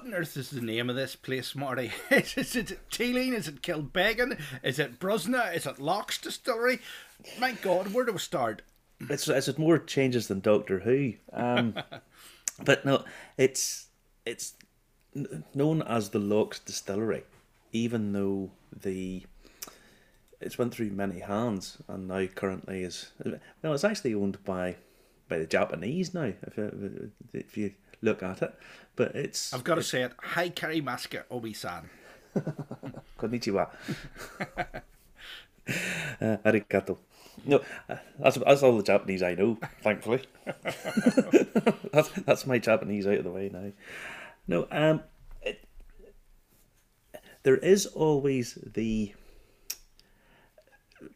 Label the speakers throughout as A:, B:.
A: what on earth is the name of this place, Marty? is, it, is it Teeling? Is it Kilbeggan? Is it Brusna? Is it Locke's Distillery? My God, where do we start?
B: It's it's it more changes than Doctor Who. Um, but no, it's it's known as the Locke's Distillery, even though the it's went through many hands and now currently is no, it's actually owned by by the Japanese now. If you, if you look at it, but it's
A: I've got to say it. Hi, Kerry Maska Obi-san.
B: Konnichiwa. uh, arigato. No, uh, that's that's all the Japanese I know. Thankfully, that's that's my Japanese out of the way now. No, um, it, there is always the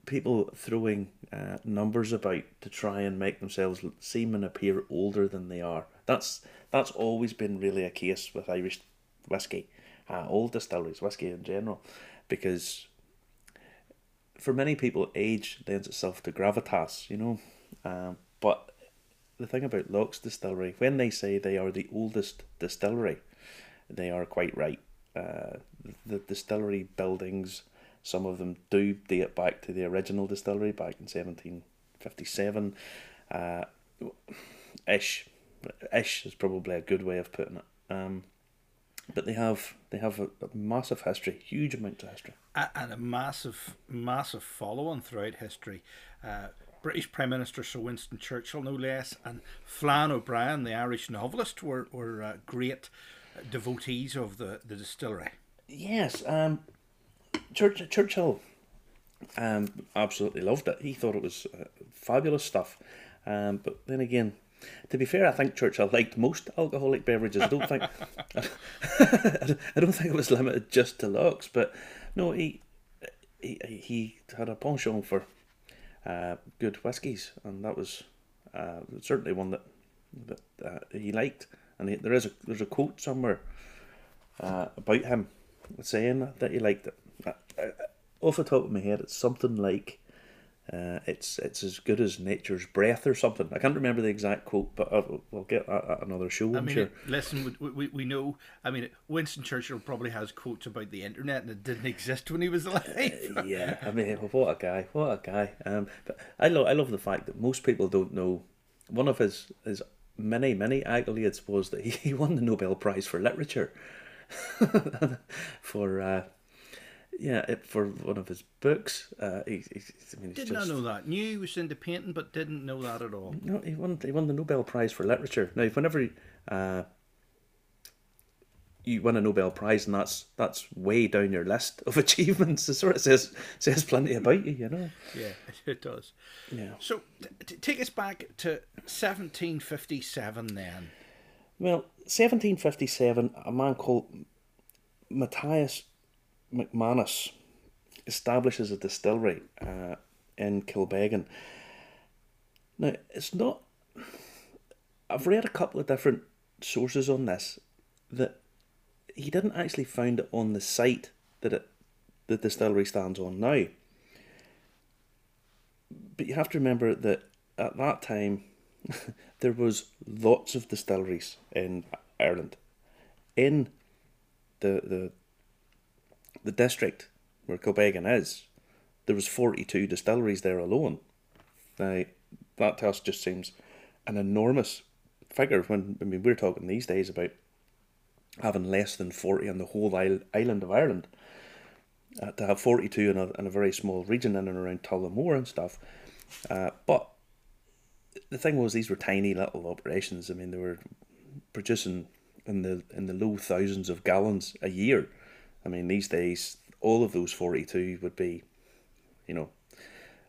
B: people throwing uh, numbers about to try and make themselves seem and appear older than they are. That's that's always been really a case with Irish whiskey, uh, old distilleries, whiskey in general, because for many people, age lends itself to gravitas, you know. Um, but the thing about Locke's Distillery, when they say they are the oldest distillery, they are quite right. Uh, the distillery buildings some of them do date back to the original distillery back in 1757. Uh, ish. Ish is probably a good way of putting it. Um, but they have they have a, a, massive history, huge amount of history,
A: and a massive massive following throughout history. Uh, British Prime Minister Sir Winston Churchill, no less, and Flann O'Brien, the Irish novelist, were were uh, great devotees of the, the distillery.
B: Yes, um, Church, Churchill um, absolutely loved it. He thought it was uh, fabulous stuff. Um, but then again, to be fair, I think Churchill liked most alcoholic beverages. I don't think I don't think it was limited just to Locke's, but no, he he, he had a penchant for uh, good whiskies, and that was uh, certainly one that that uh, he liked. And he, there is a there's a quote somewhere uh, about him saying that he liked it off the top of my head, it's something like uh, it's it's as good as nature's breath or something. I can't remember the exact quote, but I'll, we'll get that at another show.
A: I
B: I'm
A: mean,
B: sure.
A: listen, we, we, we know. I mean, Winston Churchill probably has quotes about the internet and it didn't exist when he was alive.
B: Uh, yeah, I mean, what a guy! What a guy! Um, but I love I love the fact that most people don't know one of his his many many accolades was that he, he won the Nobel Prize for literature for. Uh, yeah, it, for one of his books. Uh, he, he, I
A: mean, Did just, not know that. Knew he was into painting, but didn't know that at all.
B: No, he won. He won the Nobel Prize for literature. Now, whenever uh, you win a Nobel Prize, and that's that's way down your list of achievements, it sort of says says plenty about you, you know.
A: Yeah, it does.
B: Yeah.
A: So, t- take us back to seventeen fifty seven. Then.
B: Well, seventeen fifty seven. A man called Matthias McManus establishes a distillery uh, in Kilbeggan. Now, it's not. I've read a couple of different sources on this that he didn't actually found it on the site that it the distillery stands on now. But you have to remember that at that time there was lots of distilleries in Ireland. In the the the district where Kilbeggan is, there was 42 distilleries there alone. Now, that to us just seems an enormous figure when, I mean, we're talking these days about having less than 40 on the whole island of Ireland. Uh, to have 42 in a, in a very small region in and around Tullamore and stuff. Uh, but the thing was, these were tiny little operations. I mean, they were producing in the in the low thousands of gallons a year. I mean, these days, all of those 42 would be, you know,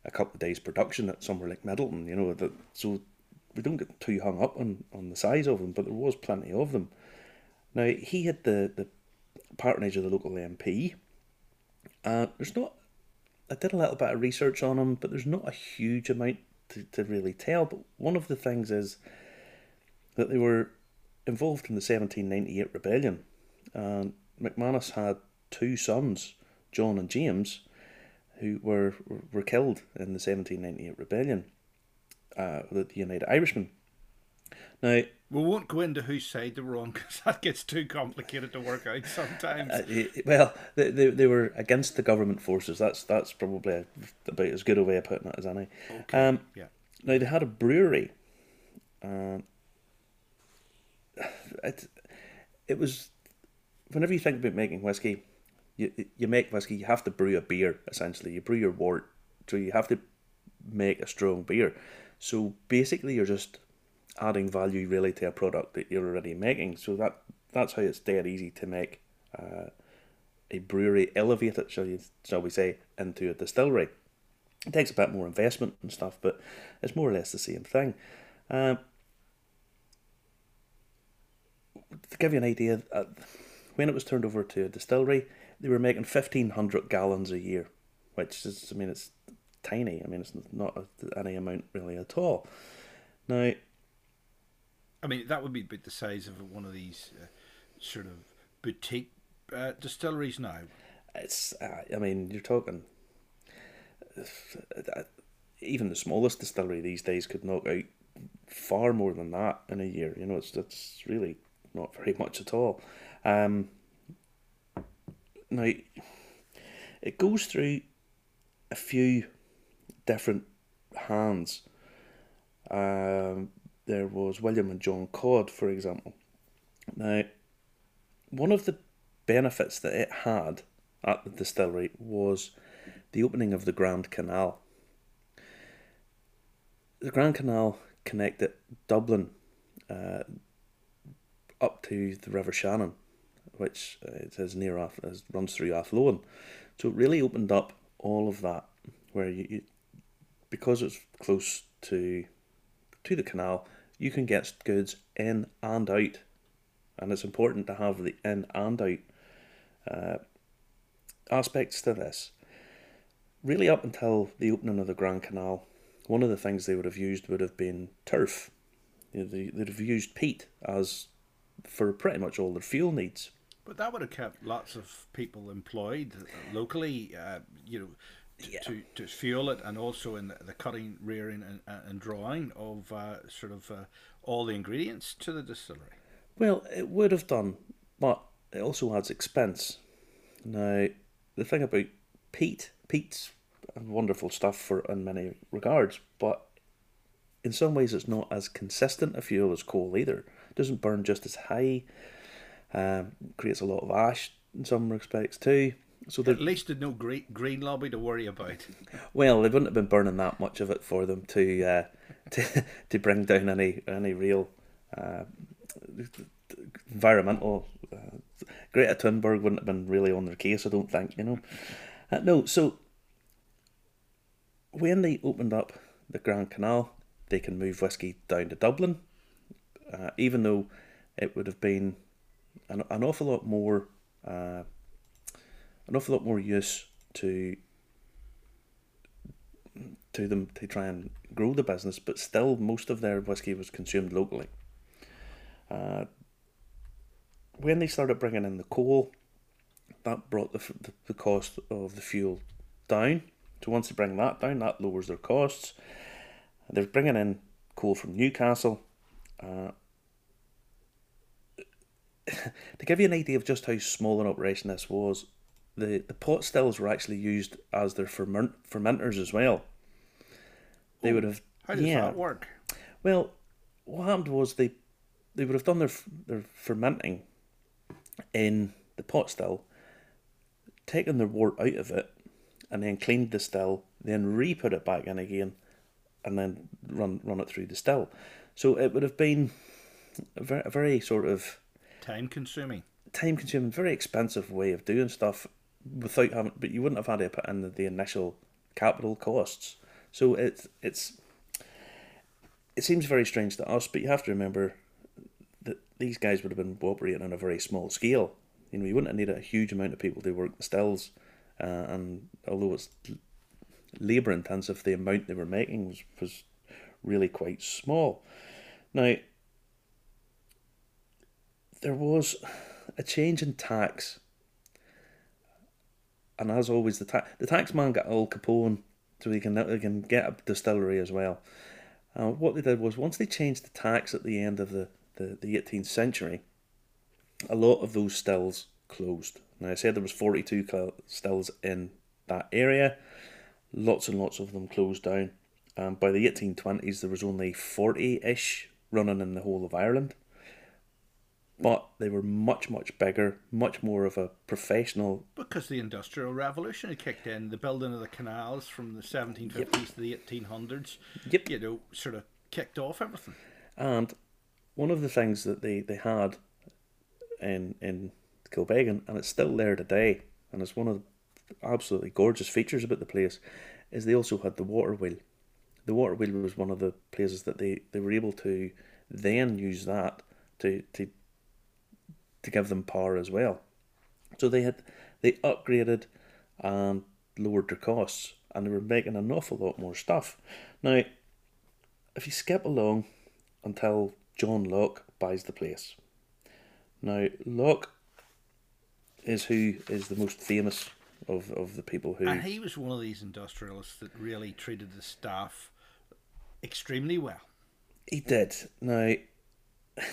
B: a couple of days production at somewhere like Midleton, you know, that, so we don't get too hung up on, on the size of them, but there was plenty of them. Now, he had the, the patronage of the local MP. Uh, there's not, I did a little bit of research on him, but there's not a huge amount to, to really tell. But one of the things is that they were involved in the 1798 rebellion. And McManus had two sons, John and James, who were were killed in the 1798 rebellion, uh, the United Irishmen. Now,
A: We won't go into whose side they were on because that gets too complicated to work out sometimes.
B: uh, well, they, they, they were against the government forces. That's that's probably a, about as good a way of putting it as any. Um,
A: yeah.
B: Now they had a brewery. Um, it it was whenever you think about making whiskey, you you make whiskey. You have to brew a beer essentially. You brew your wort, so you have to make a strong beer. So basically, you're just adding value really to a product that you're already making. So that that's how it's dead easy to make uh, a brewery elevate it, shall you shall we say, into a distillery. It takes a bit more investment and stuff, but it's more or less the same thing. Um, to give you an idea, uh, when it was turned over to a distillery, they were making fifteen hundred gallons a year, which is, I mean, it's tiny. I mean, it's not any amount really at all. Now,
A: I mean, that would be about the size of one of these uh, sort of boutique uh, distilleries now.
B: it's uh, I mean, you're talking. uh, Even the smallest distillery these days could knock out far more than that in a year. You know, it's it's really not very much at all. Um, now, it goes through a few different hands. Um, there was William and John Codd, for example. Now, one of the benefits that it had at the distillery was the opening of the Grand Canal. The Grand Canal connected Dublin uh, up to the River Shannon, which uh, it is near Ath- is, runs through Athlone. So it really opened up all of that, where you, you because it's close to to the canal, you can get goods in and out, and it's important to have the in and out uh, aspects to this. Really, up until the opening of the Grand Canal, one of the things they would have used would have been turf. You know, they, they'd have used peat as for pretty much all their fuel needs.
A: But that would have kept lots of people employed uh, locally, uh, you know, to,
B: Yeah.
A: to, to fuel it and also in the, the cutting, rearing, and, and drawing of uh, sort of uh, all the ingredients to the distillery.
B: Well, it would have done, but it also adds expense. Now, the thing about peat, peat's wonderful stuff for in many regards, but in some ways it's not as consistent a fuel as coal either. It doesn't burn just as high. Um, creates a lot of ash in some respects too. So
A: At least there's no great green lobby to worry about.
B: well, they wouldn't have been burning that much of it for them to uh, to to bring down any any real uh, environmental. Uh, Greta Thunberg wouldn't have been really on their case, I don't think. You know, uh, no. So when they opened up the Grand Canal, they can move whiskey down to Dublin, uh, even though it would have been an, an awful lot more. Uh, an awful lot more use to to them to try and grow the business, but still most of their whiskey was consumed locally. Uh, when they started bringing in the coal, that brought the, the, the cost of the fuel down. So once they bring that down, that lowers their costs. They're bringing in coal from Newcastle. Uh, to give you an idea of just how small an operation this was, the, the pot stills were actually used as their ferment, fermenters as well. They would have
A: How does
B: yeah.
A: that work?
B: Well, what happened was they they would have done their their fermenting in the pot still, taken the wort out of it, and then cleaned the still, then re-put it back in again, and then run run it through the still. So it would have been a very, a very sort of
A: Time consuming.
B: time consuming, very expensive way of doing stuff without having, but you wouldn't have had to put in the, the initial capital costs. So it's it's it seems very strange to us, but you have to remember that these guys would have been operating on a very small scale. You know, you wouldn't have needed a huge amount of people to work the stills, uh, and although it's labour intensive, the amount they were making was, was really quite small. Now, there was a change in tax, and as always, the tax the tax man got Al Capone, so he can he can get a distillery as well. Uh, what they did was once they changed the tax at the end of the, the, the 18th century, a lot of those stills closed. Now I said there was 42 cl- stills in that area. Lots and lots of them closed down. Um, by the 1820s, there was only 40-ish running in the whole of Ireland. But they were much, much bigger, much more of a professional
A: Because the Industrial Revolution had kicked in, the building of the canals from the 1750s to the 1800s,
B: Yep.
A: you know, sort of kicked off everything.
B: And one of the things that they, they had in in Kilbeggan, and it's still there today, and it's one of the absolutely gorgeous features about the place, is they also had the water wheel. The water wheel was one of the places that they, they were able to then use that to to to give them power as well. So they had they upgraded and lowered their costs, and they were making an awful lot more stuff. Now, if you skip along until John Locke buys the place. Now, Locke is who is the most famous of, of the people who.
A: And he was one of these industrialists that really treated the staff extremely well.
B: He did. Now,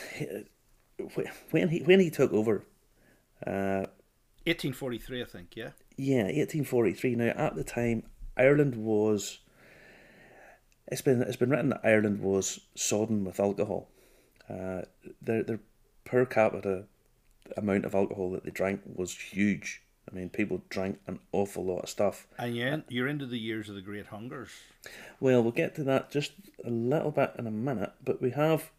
B: when he when he took over, uh,
A: 1843, I think, yeah?
B: yeah, eighteen forty three. Now, at the time, Ireland was. It's been it's been written that Ireland was sodden with alcohol. Uh, their their per capita amount of alcohol that they drank was huge. I mean, people drank an awful lot of stuff.
A: And you're, you're into the years of the Great Hungers.
B: Well, we'll get to that just a little bit in a minute, but we have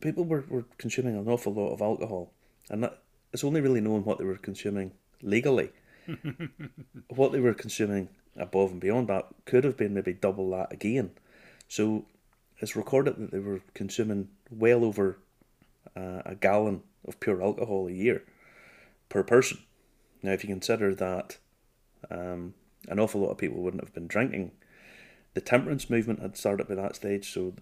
B: people were, were consuming an awful lot of alcohol, and that it's only really known what they were consuming legally. what they were consuming above and beyond that could have been maybe double that again. So it's recorded that they were consuming well over uh, a gallon of pure alcohol a year per person. Now, if you consider that um, an awful lot of people wouldn't have been drinking, the temperance movement had started by that stage, so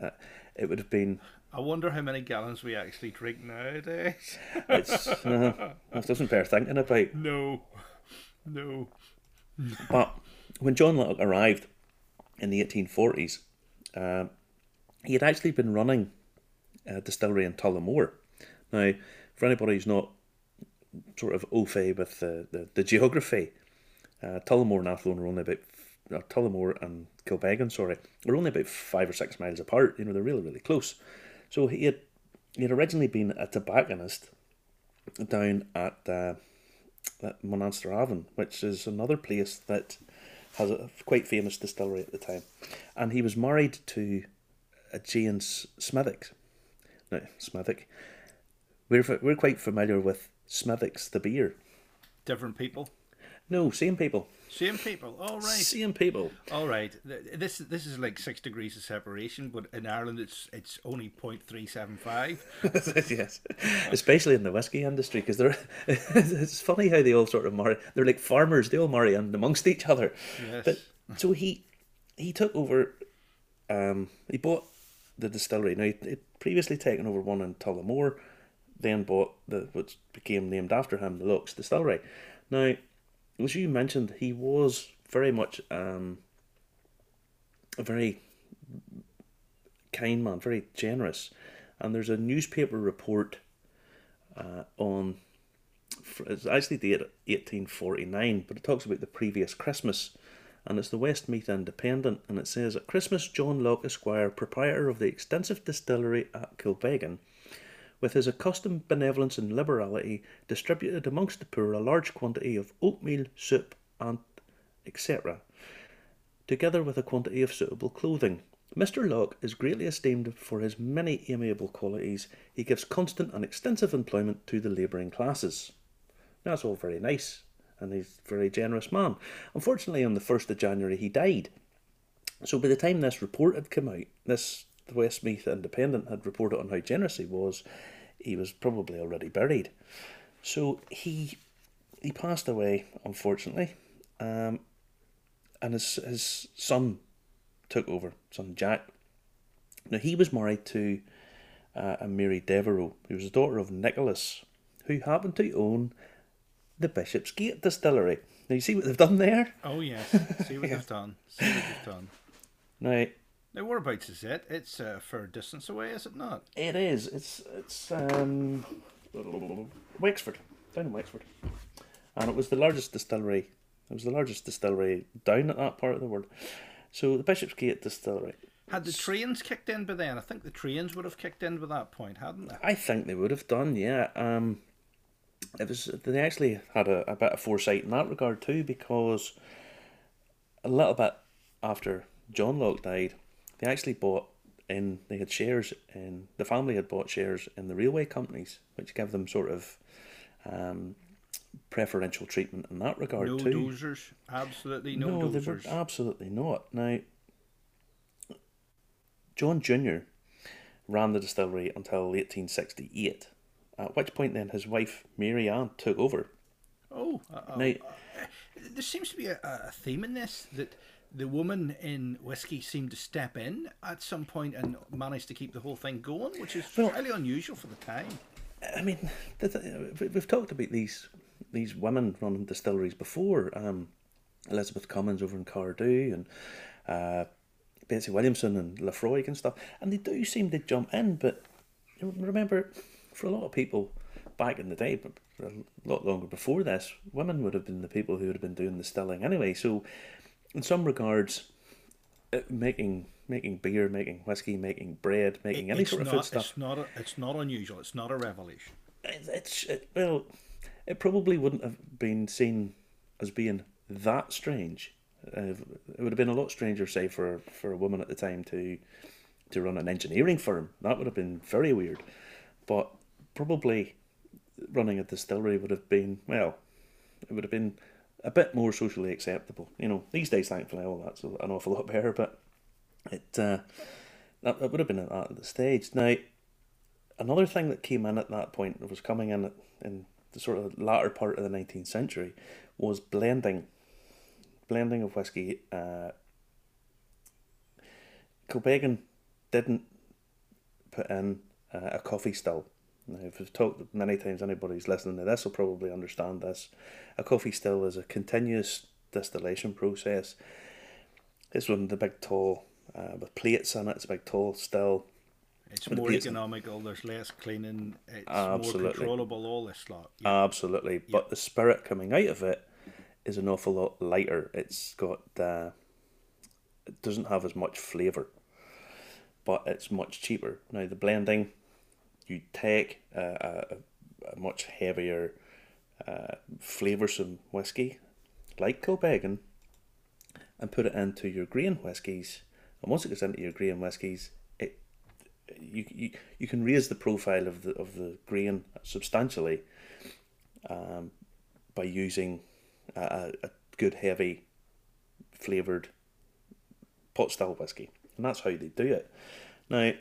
B: uh, it would have been.
A: I wonder how many gallons we actually drink nowadays.
B: It's uh, it doesn't bear thinking about.
A: no. No.
B: But when John Locke arrived in the 1840s, uh, he had actually been running a distillery in Tullamore. Now, for anybody who's not sort of au fait with the, the, the geography, uh, Tullamore and Athlone are only about, uh, Tullamore and Kilbeggan, sorry, are only about five or six miles apart. You know, they're really, really close. So he had, he had originally been a tobacconist down at, uh, at Monanster which is another place that has a quite famous distillery at the time. And he was married to a James Smithwick. Now, Smithwick. We're, we're quite familiar with Smithwick's, the beer.
A: Different people.
B: No, same people.
A: Same people. All right.
B: Same people.
A: All right. This this is like six degrees of separation, but in Ireland it's it's only 0.375.
B: yes, especially in the whiskey industry, because they're. it's funny how they all sort of marry. They're like farmers; they all marry in amongst each other.
A: Yes.
B: But so he he took over. Um, he bought the distillery. Now he'd previously taken over one in Tullamore, then bought the which became named after him, the Locke's Distillery. Now, as you mentioned, he was very much um, a very kind man, very generous. And there's a newspaper report uh, on, it's actually dated 1849, but it talks about the previous Christmas. And it's the Westmeath Independent, and it says at Christmas, John Locke Esquire, proprietor of the extensive distillery at Kilbeggan, with his accustomed benevolence and liberality, distributed amongst the poor a large quantity of oatmeal, soup, and etc together with a quantity of suitable clothing. Mr. Locke is greatly esteemed for his many amiable qualities. He gives constant and extensive employment to the labouring classes. That's all very nice, and he's a very generous man. Unfortunately, on the 1st of January, he died. So by the time this report had come out, this the Westmeath Independent had reported on how generous he was, he was probably already buried. So he he passed away, unfortunately. Um, and his his son took over, son Jack. Now he was married to uh, a Mary Devereux, who was the daughter of Nicholas, who happened to own the Bishop's Gate distillery. Now you see what they've done there.
A: Oh yes. See what they've done. See what they've done.
B: Now
A: Now, whereabouts is it? It's a fair distance away, is it not?
B: It is. It's it's um, Wexford, down in Wexford, and it was the largest distillery. It was the largest distillery down at that part of the world. So the Bishopsgate distillery.
A: Had the trains kicked in by then? I think the trains would have kicked in by that point, hadn't they?
B: I think they would have done. Yeah. Um, it was they actually had a, a bit of foresight in that regard too, because a little bit after John Locke died, they actually bought in. They had shares in the family had bought shares in the railway companies, which gave them sort of um, preferential treatment in that regard
A: No
B: too.
A: dozers, absolutely no,
B: no, they were
A: dozers.
B: absolutely not. Now, John Junior ran the distillery until 1868. At which point, then his wife Mary Ann took over.
A: Oh, uh, uh,
B: Now,
A: there seems to be a, a theme in this that the woman in whiskey seemed to step in at some point and managed to keep the whole thing going, which is
B: Well-
A: fairly unusual for the time.
B: I mean, the, the, we- we've talked about these these women running distilleries before. Um, Elizabeth Cummins over in Cardhu and uh, Betsy Williamson and Laphroaig and stuff, and they do seem to jump in. But remember, for a lot of people back in the day, but a lot longer before this, women would have been the people who would have been doing the distilling anyway. So, in some regards, uh, making making beer, making whiskey, making bread, making any
A: it's
B: sort of food stuff
A: It's not, a, it's not unusual. It's not a revelation.
B: it- it's it, well, it probably wouldn't have been seen as being that strange. Uh, it would have been a lot stranger, say, for, for a woman at the time to to run an engineering firm. That would have been very weird. But probably running a distillery would have been well, it would have been a bit more socially acceptable. You know, these days, thankfully, all that's an awful lot better. But it uh, that, that would have been at that at the stage. Now, another thing that came in at that point was coming in in the sort of latter part of the 19th century was blending blending of whiskey uh, Kilbeggan didn't put in uh, a coffee still now if we've talked many times anybody's listening to this will probably understand this a coffee still is a continuous distillation process it's one of the big tall uh, with plates in it it's a big tall still
A: It's more economical. There's less cleaning. It's
B: Absolutely.
A: more controllable. All this lot. Yeah.
B: Absolutely, but the spirit coming out of it is an awful lot lighter. It's got uh, it doesn't have as much flavour, but it's much cheaper. Now the blending, you take a, a, a much heavier, uh, flavoursome whiskey, like Kilbeggan, and put it into your grain whiskies. And once it gets into your grain whiskies, it you, you you can raise the profile of the of the grain substantially um, by using a, a good heavy flavoured pot still whiskey, and that's how they do it. Now,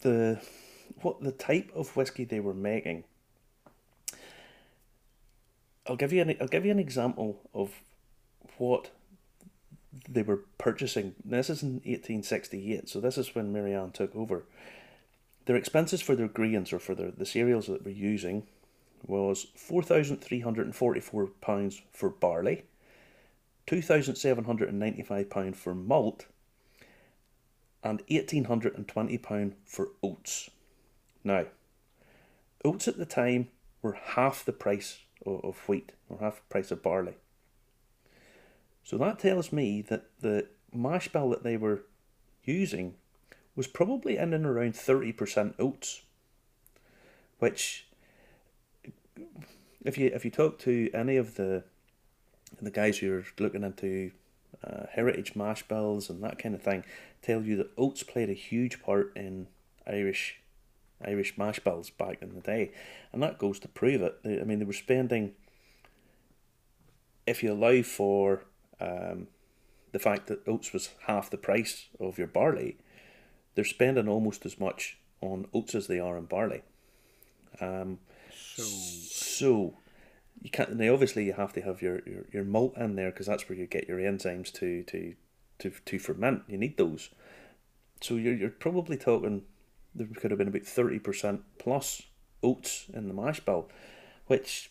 B: the what the type of whiskey they were making. I'll give you an I'll give you an example of what they were purchasing. This is in 1868, so this is when Marianne took over. Their expenses for their grains or for their, the cereals that were using was £4,344 for barley, £2,795 for malt, and £1,820 for oats. Now, oats at the time were half the price of, wheat or half the price of barley. So that tells me that the mash bill that they were using was probably in and around 30% oats. Which, if you if you talk to any of the the guys who are looking into uh, heritage mash bills and that kind of thing, tell you that oats played a huge part in Irish Irish mash bills back in the day, and that goes to prove it. I mean, they were spending if you allow for um, the fact that oats was half the price of your barley, they're spending almost as much on oats as they are on barley. Um,
A: So
B: so you can't. Now, obviously, you have to have your, your, your malt in there because that's where you get your enzymes to to to to ferment. You need those. So you're you're probably talking there could have been about thirty percent plus oats in the mash bill, which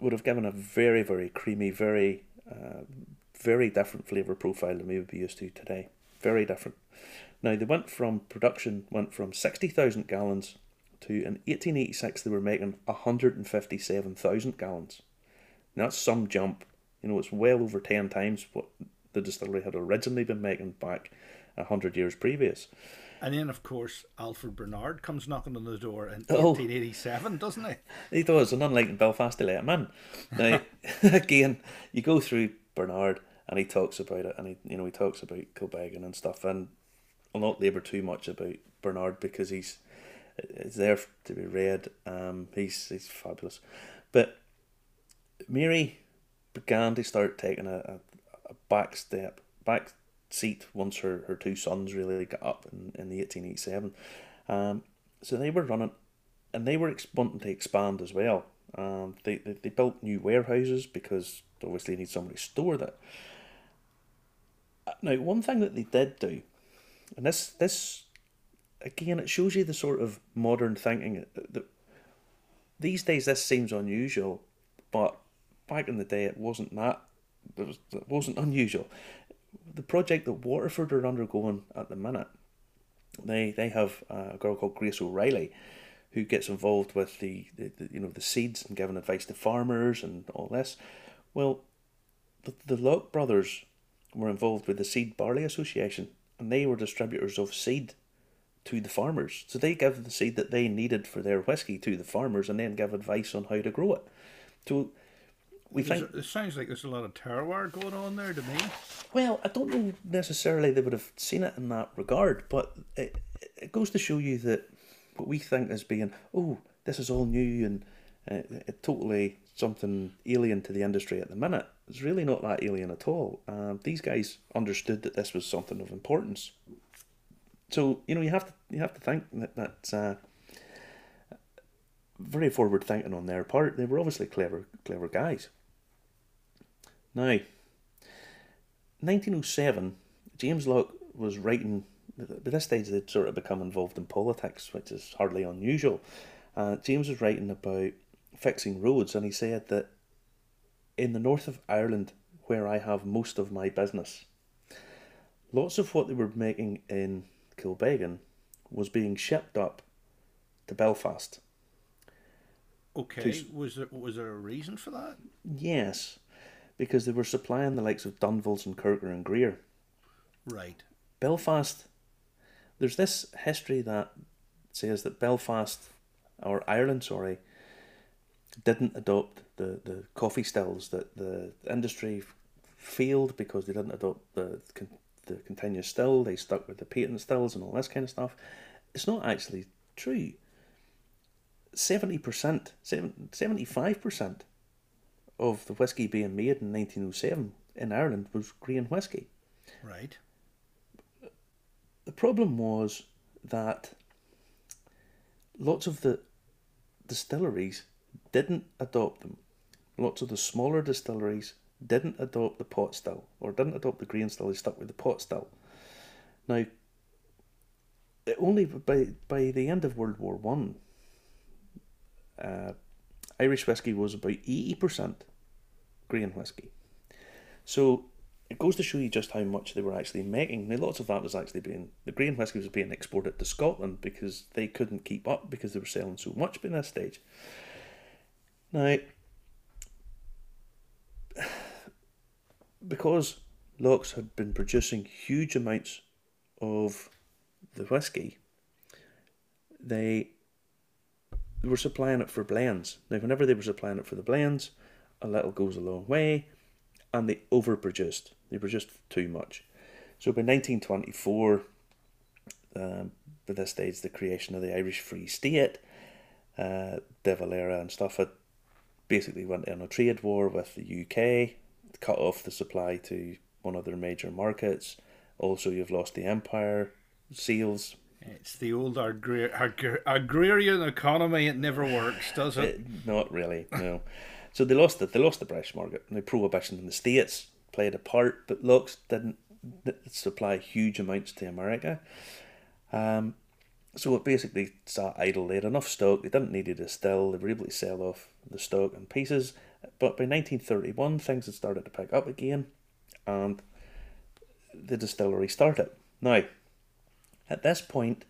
B: would have given a very very creamy, very uh, very different flavour profile than we would be used to today. Very different. Now they went from production went from sixty thousand gallons to in eighteen eighty six they were making hundred and fifty seven thousand gallons. Now that's some jump. You know, it's well over ten times what the distillery had originally been making back hundred years previous.
A: And then, of course, Alfred Barnard comes knocking on the door in
B: Oh.
A: 1887, doesn't he?
B: He does, and unlike in Belfast, they let him in. Now, again, you go through Barnard, and he talks about it, and he, you know, he talks about Kilbeggan and stuff, and I'll not labour too much about Barnard because he's it's there to be read. Um, he's he's fabulous, but Mary began to start taking a, a, a back step, back seat once her, her two sons really got up in, in the 1887. Um, so they were running and they were wanting to expand as well. Um, they, they, they built new warehouses because obviously they need somebody to store that. Uh, Now, one thing that they did do, and this this again, it shows you the sort of modern thinking that these days this seems unusual, but back in the day it wasn't that. It, was, it wasn't unusual. The project that Waterford are undergoing at the minute, they they have a girl called Grace O'Reilly, who gets involved with the, the, the you know the seeds and giving advice to farmers and all this. Well, the the Locke brothers were involved with the Seed Barley Association, and they were distributors of seed to the farmers. So they give the seed that they needed for their whiskey to the farmers, and then give advice on how to grow it. So we think
A: it sounds like there's a lot of terroir going on there to me.
B: well, I don't know necessarily they would have seen it in that regard, but it, it goes to show you that what we think as being, oh, this is all new and uh, it totally something alien to the industry at the minute, is really not that alien at all. Um, these guys understood that this was something of importance. So you know you have to you have to think that that's uh, very forward thinking on their part. They were obviously clever clever guys. Now, 1907, James Locke was writing. By this stage, they'd sort of become involved in politics, which is hardly unusual. Uh, James was writing about fixing roads, and he said that in the north of Ireland, where I have most of my business, lots of what they were making in Kilbeggan was being shipped up to Belfast.
A: Okay,
B: Please.
A: was there was there a reason for that?
B: Yes, because they were supplying the likes of Dunville's and Kirker and Greer.
A: Right.
B: Belfast, there's this history that says that Belfast, or Ireland, sorry, didn't adopt the, the coffee stills that the industry failed because they didn't adopt the the continuous still. They stuck with the patent stills and all this kind of stuff. It's not actually true. Seventy percent, seventy-five percent of the whiskey being made in nineteen oh seven in Ireland was grain whiskey.
A: Right.
B: The problem was that lots of the distilleries didn't adopt them. Lots of the smaller distilleries didn't adopt the pot still or didn't adopt the grain still, they stuck with the pot still. Now, only by by the end of World War One, uh, Irish whiskey was about eighty percent grain whiskey. So it goes to show you just how much they were actually making. Now, lots of that was actually being the grain whiskey was being exported to Scotland because they couldn't keep up because they were selling so much by this stage. Now, because Locke's had been producing huge amounts of the whiskey, they they were supplying it for blends. Now, whenever they were supplying it for the blends, a little goes a long way, and they overproduced. They produced too much. So by 1924, um, by this stage, the creation of the Irish Free State, uh, De Valera and stuff had basically went in a trade war with the UK, cut off the supply to one of their major markets. Also, you've lost the empire, seals,
A: It's the old agrar- agrar- agrarian economy. It never works, does it?
B: Uh, not really, no. So they lost it. They lost the British market. The prohibition in the states played a part, but Locke's didn't supply huge amounts to America. Um, so it basically sat idle. They had enough stock. They didn't need to distill. They were able to sell off the stock in pieces. But by 1931, things had started to pick up again, and the distillery started. Now, at this point,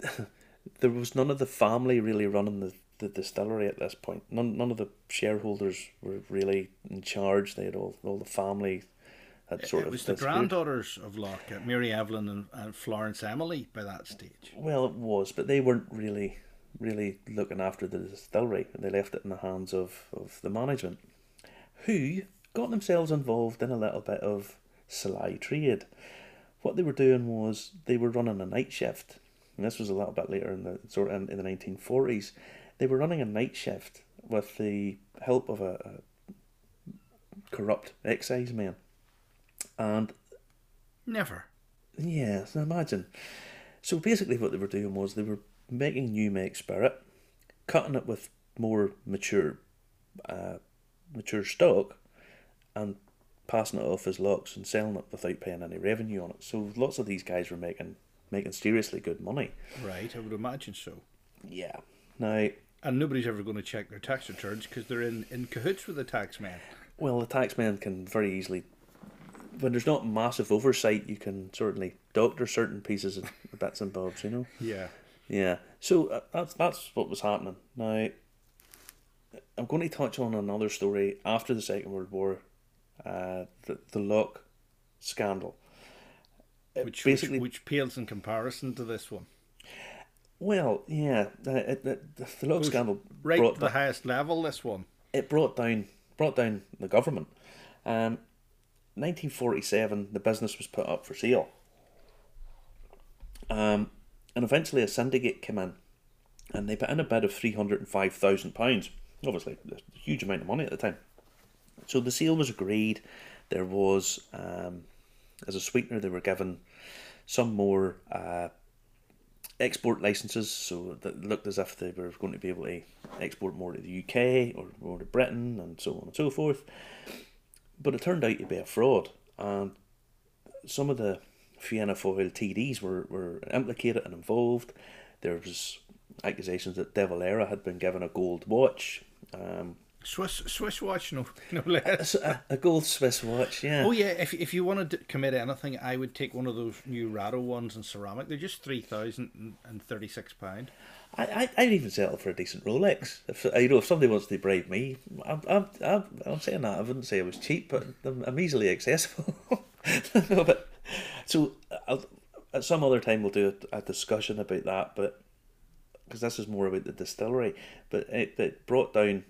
B: there was none of the family really running the, the distillery at this point. None, none of the shareholders were really in charge. They had all, all the family had sort
A: it
B: of It
A: was the granddaughters of Locke, Mary Evelyn and, and Florence Emily, by that stage.
B: Well, it was, but they weren't really, really looking after the distillery. And they left it in the hands of, of the management, who got themselves involved in a little bit of sly trade. What they were doing was they were running a night shift, and this was a little bit later in the sort of in, in the nineteen forties. They were running a night shift with the help of a, a corrupt excise man, and
A: Never.
B: yeah, so imagine. So basically, what they were doing was they were making new make spirit, cutting it with more mature, uh, mature stock, and passing it off as Locke's and selling it without paying any revenue on it. So lots of these guys were making making seriously good money.
A: Right, I would imagine so.
B: Yeah. Now,
A: And nobody's ever going to check their tax returns because they're in, in cahoots with the tax man.
B: well, the taxman can very easily, when there's not massive oversight, you can certainly doctor certain pieces of bits and bobs. You know.
A: Yeah.
B: Yeah, so uh, that's that's what was happening. Now, I'm going to touch on another story after the Second World War, uh, the the Locke scandal. It
A: Which,
B: basically,
A: which, which pales in comparison to this one.
B: well, yeah, it, it, the, the Locke scandal
A: Right
B: brought
A: to the highest level, this one.
B: it brought down brought down the government. Um, 1947, the business was put up for sale. Um, and eventually a syndicate came in, and they put in a bid of three hundred and five thousand pounds. Obviously, a huge amount of money at the time. So the sale was agreed. There was, um, as a sweetener, they were given some more uh, export licenses, so that looked as if they were going to be able to export more to the UK or more to Britain and so on and so forth. But it turned out to be a fraud, and some of the Fianna Fáil TDs were, were implicated and involved. There was accusations that De Valera had been given a gold watch, um,
A: Swiss Swiss watch, no, no less.
B: a, a gold Swiss watch, yeah.
A: Oh yeah, if if you wanted to commit anything, I would take one of those new Rado ones in ceramic. They're just three thousand and thirty six pound.
B: I, I, I'd even settle for a decent Rolex. If you know, if somebody wants to bribe me, I'm, I'm, I'm, I'm saying that. I wouldn't say it was cheap, but I'm, I'm easily accessible. no, but so I'll, at some other time we'll do a, a discussion about that, but because this is more about the distillery, but it, it brought down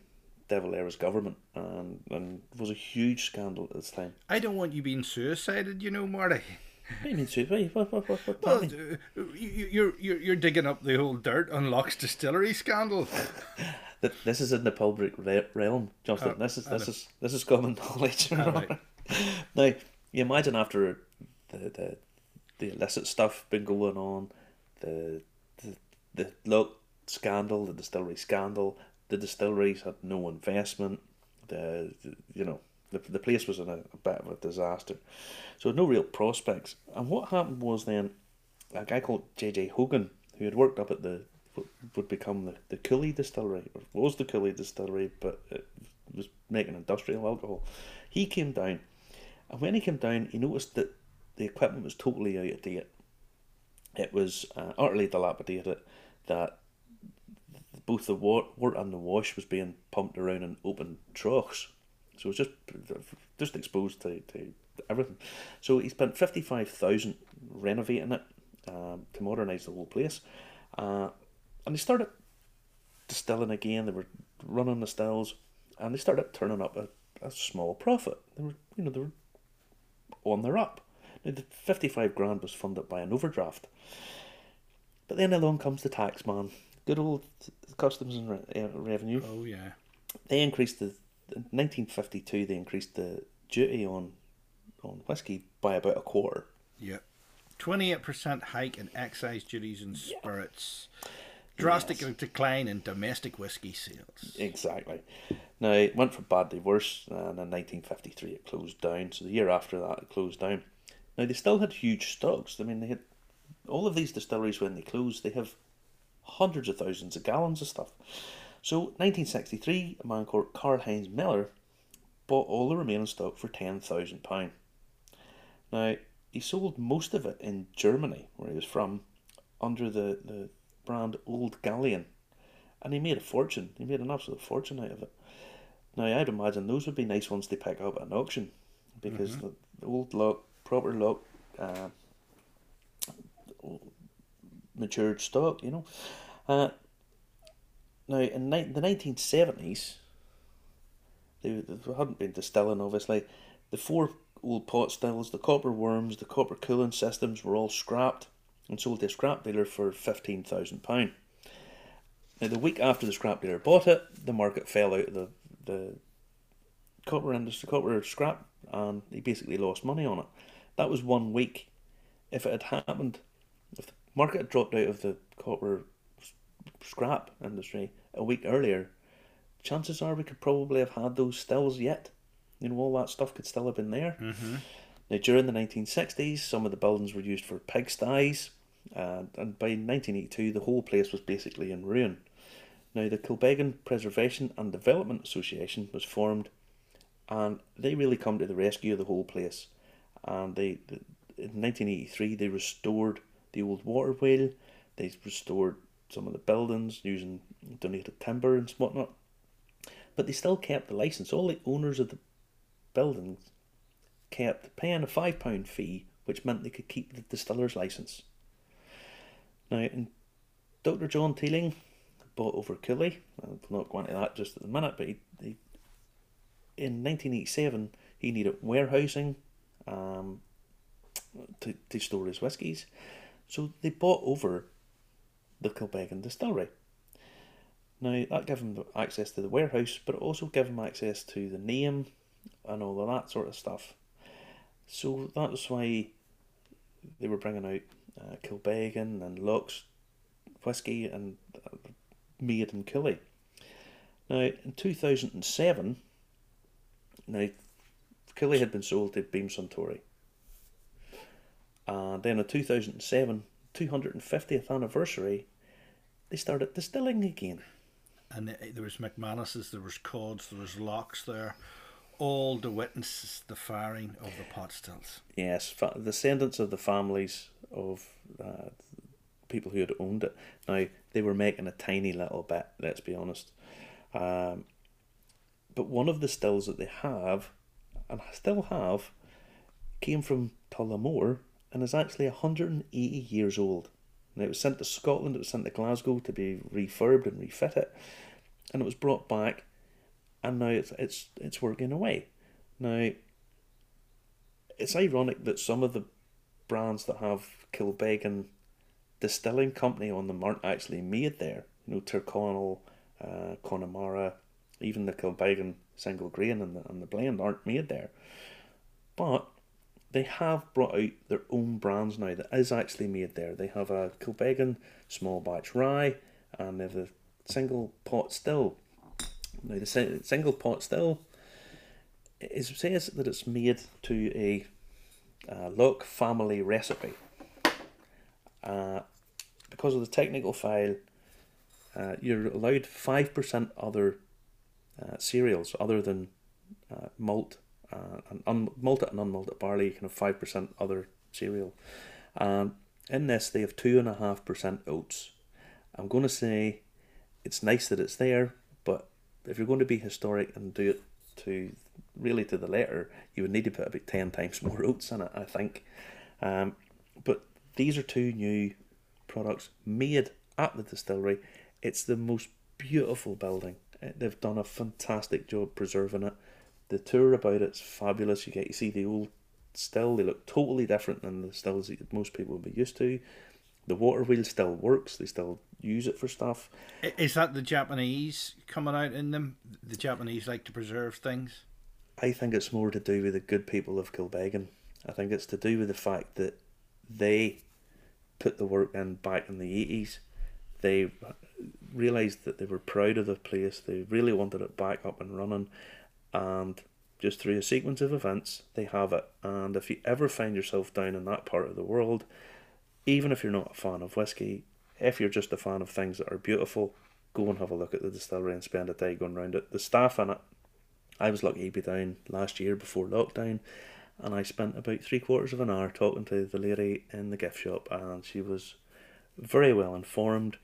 B: De Valera's government and and was a huge scandal at this time.
A: I don't want you being suicided, you know, Marty.
B: What do you mean, Sue? What, what, what, what,
A: Well,
B: that
A: uh, you- you're you're you're digging up the whole dirt on Locke's distillery scandal.
B: Th- this is in the public realm, Justin.
A: Oh,
B: this is this is this is common knowledge.
A: right.
B: now, you imagine after the, the the illicit stuff been going on, the the the look scandal, the distillery scandal, the distilleries had no investment. The, the you know the the place was in a, a bit of a disaster, so no real prospects. And what happened was then a guy called J J Hogan, who had worked up at the would become the, the Cooley distillery, or was the Cooley distillery, but it was making industrial alcohol. He came down, and when he came down, he noticed that the equipment was totally out of date. It was uh, utterly dilapidated. That both the wort and the wash was being pumped around in open troughs, so it was just just exposed to, to everything. So he spent fifty five thousand renovating it um, to modernise the whole place, uh, and they started distilling again. They were running the stills, and they started turning up a, a small profit. They were you know they were on their up. Now the fifty five grand was funded by an overdraft, but then along comes the tax man. Good old customs and re- uh, revenue
A: Oh yeah.
B: they increased the in 1952 they increased the duty on on whiskey by about a quarter
A: Yeah. Twenty eight percent hike in excise duties and spirits. Drastic
B: Yes.
A: decline in domestic whiskey sales.
B: exactly now it went from bad to worse and in 1953 it closed down so the year after that it closed down now they still had huge stocks i mean they had all of these distilleries when they closed they have hundreds of thousands of gallons of stuff so 1963 a man called Karl Heinz Miller bought all the remaining stock for £10,000 Now, he sold most of it in Germany, where he was from, under the, the brand Old Galleon. And he made a fortune. He made an absolute fortune out of it. Now, I'd imagine those would be nice ones to pick up at an auction because mm-hmm. the, the, old lock, proper lock, uh, matured stock, you know. Uh, now, in ni- the 1970s, they, they hadn't been distilling, obviously. The four old pot stills, the copper worms, the copper cooling systems were all scrapped and sold to a scrap dealer for £15,000. Now, the week after the scrap dealer bought it, the market fell out of the, the copper industry, copper scrap, and he basically lost money on it. That was one week. If it had happened, if the market had dropped out of the copper scrap industry a week earlier, chances are we could probably have had those stills yet. You know, all that stuff could still have been there.
A: Mm-hmm.
B: Now, during the 1960s, some of the buildings were used for pigsties, uh, and by 1982, the whole place was basically in ruin. Now, the Kilbeggan Preservation and Development Association was formed, and they really come to the rescue of the whole place. And they, in 1983, they restored the old water wheel. They restored some of the buildings using donated timber and whatnot. But they still kept the license. All the owners of the buildings kept paying a £5 fee, which meant they could keep the distiller's license. Now, Dr. John Teeling bought over Cooley. I'm not going into that just at the minute, but he, he in 1987 he needed warehousing um, to, to store his whiskies. So they bought over the Kilbeggan distillery. Now that gave him access to the warehouse, but it also gave him access to the name and all of that sort of stuff. So that's why they were bringing out uh, Kilbeggan and Locke's whiskey and uh, made Killy. Now in two thousand and seven, now Cooley had been sold to Beam Suntory. And then in 2007, 250th anniversary, they started distilling again.
A: And there was McManus's, there was Codds, there was Lockes there, all to witness the firing of the pot stills.
B: Yes, fa- descendants of the families of uh, people who had owned it. Now, they were making a tiny little bit, let's be honest. Um, but one of the stills that they have, and I still have, came from Tullamore and is actually 180 years old. Now it was sent to Scotland, it was sent to Glasgow to be refurbed and refitted, and it was brought back, and now it's it's it's working away. Now it's ironic that some of the brands that have Kilbeggan distilling company on them aren't actually made there. You know, Tyrconnell, uh, Connemara, even the Kilbeggan single grain and the, and the blend aren't made there. But they have brought out their own brands now that is actually made there. They have a Kilbeggan small batch rye and they have a single pot still. Now, the single pot still it says that it's made to a uh, family recipe. Uh, because of the technical file, uh, you're allowed 5% other uh, cereals other than uh, malt uh, and un- malted and unmalted barley, kind of five percent other cereal. And in this, they have two and a half percent oats. I'm going to say it's nice that it's there, but if you're going to be historic and do it to really to the letter, you would need to put about ten times more oats in it. I think. Um, but these are two new products made at the distillery. It's the most beautiful building. Uh, they've done a fantastic job preserving it. The tour about it's fabulous. You get to see the old still. They look totally different than the stills that most people would be used to. The water wheel still works. They still use it for stuff.
A: Is that the Japanese coming out in them? The Japanese like to preserve things.
B: I think it's more to do with the good people of Kilbeggan. I think it's to do with the fact that they put the work in back in the eighties. They realised that they were proud of the place. They really wanted it back up and running, and just through a sequence of events, they have it. And if you ever find yourself down in that part of the world, even if you're not a fan of whiskey, if you're just a fan of things that are beautiful, go and have a look at the distillery and spend a day going around it. The staff in it, I was lucky to be down last year before lockdown, and I spent about three quarters of an hour talking to the lady in the gift shop, and she was very well informed,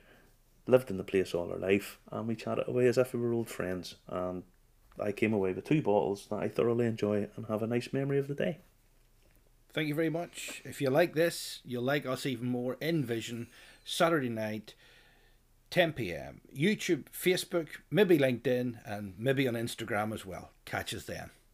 B: lived in the place all her life, and we chatted away as if we were old friends. And I came away with two bottles that I thoroughly enjoy and have a nice memory of the day.
A: Thank you very much. If you like this, you'll like us even more in Vision, Saturday night, 10 pm. YouTube, Facebook, maybe LinkedIn, and maybe on Instagram as well. Catch us then.